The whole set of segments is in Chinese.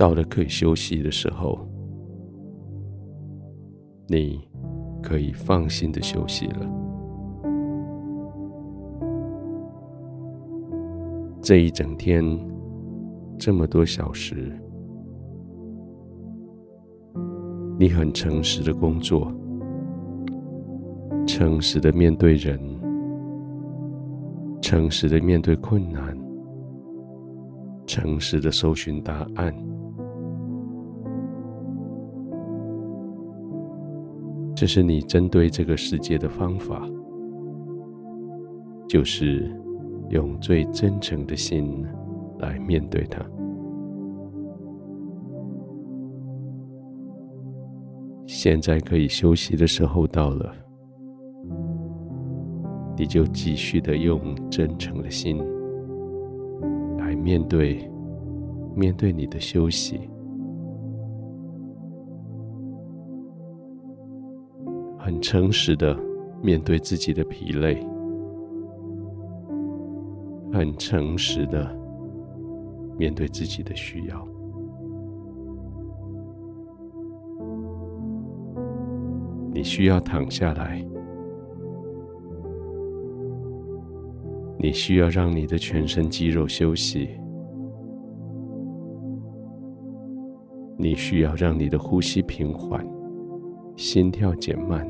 到了可以休息的时候，你可以放心的休息了。这一整天，这么多小时，你很诚实的工作，诚实的面对人，诚实的面对困难，诚实的搜寻答案。这是你针对这个世界的方法，就是用最真诚的心来面对它。现在可以休息的时候到了，你就继续的用真诚的心来面对，面对你的休息，很诚实的面对自己的疲累，很诚实的面对自己的需要。你需要躺下来，你需要让你的全身肌肉休息，你需要让你的呼吸平缓，心跳减慢，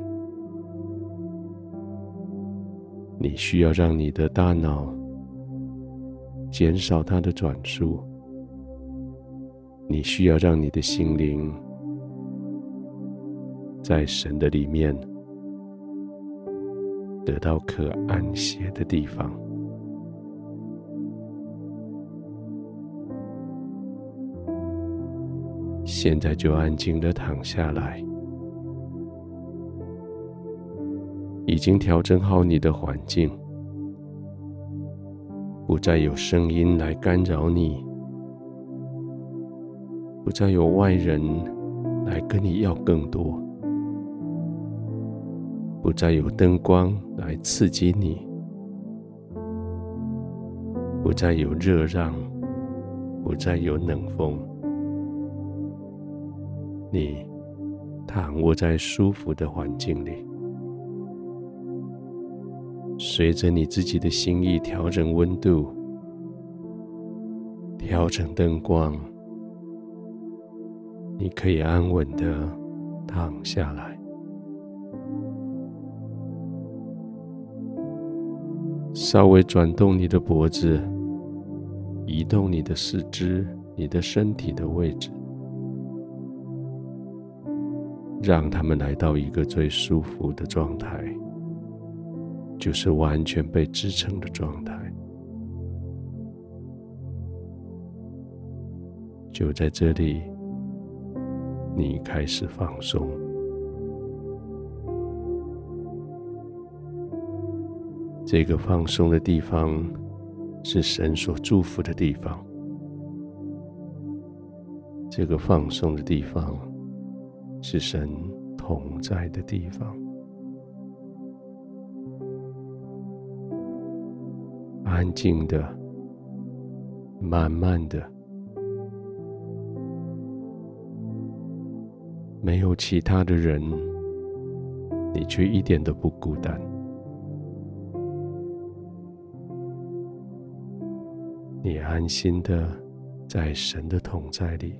你需要让你的大脑减少它的转速，你需要让你的心灵。在神的里面，得到可安歇的地方。现在就安静的躺下来，已经调整好你的环境，不再有声音来干扰你，不再有外人来跟你要更多。不再有灯光来刺激你，不再有热浪，不再有冷风。你躺卧在舒服的环境里，随着你自己的心意调整温度，调整灯光，你可以安稳的躺下来。稍微转动你的脖子，移动你的四肢，你的身体的位置，让他们来到一个最舒服的状态，就是完全被支撑的状态。就在这里，你开始放松。这个放松的地方是神所祝福的地方。这个放松的地方是神同在的地方。安静的，慢慢的，没有其他的人，你却一点都不孤单。你安心的在神的同在里，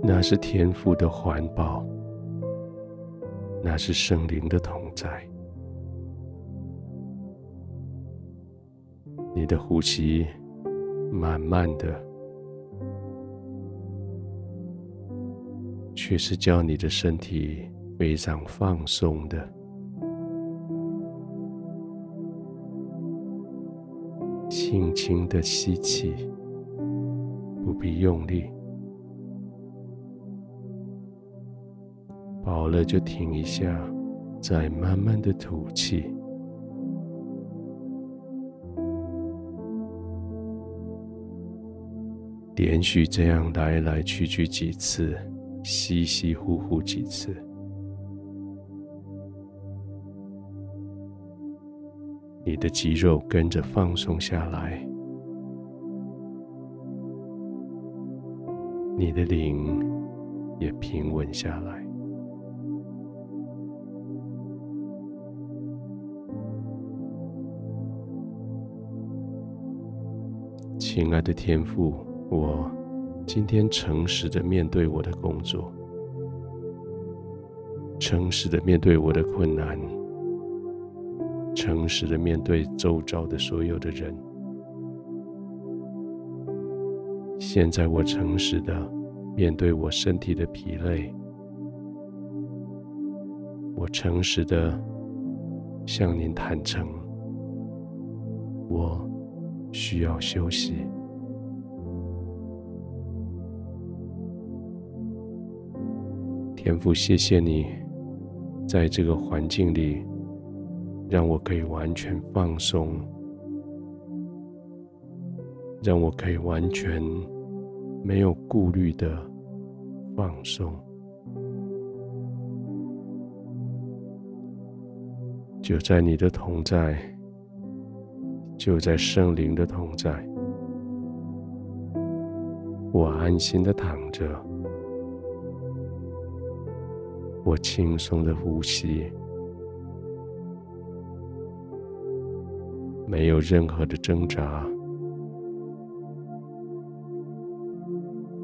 那是天父的环抱，那是圣灵的同在。你的呼吸慢慢的，却是叫你的身体非常放松的。轻轻的吸气，不必用力，饱了就停一下再慢慢的吐气。连续这样来来去去几次吸吸呼呼几次你的肌肉跟着放松下来你的灵也平稳下来。亲爱的天父，我今天诚实的面对我的工作，诚实的面对我的困难，诚实的面对周遭的所有的人。现在我诚实的面对我身体的疲累，我诚实的向您坦诚，我需要休息。天父，谢谢你，在这个环境里，让我可以完全放松，让我可以完全没有顾虑的放松。就在你的同在，就在圣灵的同在，我安心的躺着。我轻松的呼吸，没有任何的挣扎，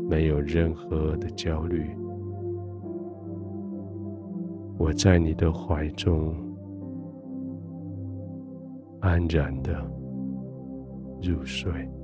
没有任何的焦虑。我在你的怀中安然的入睡。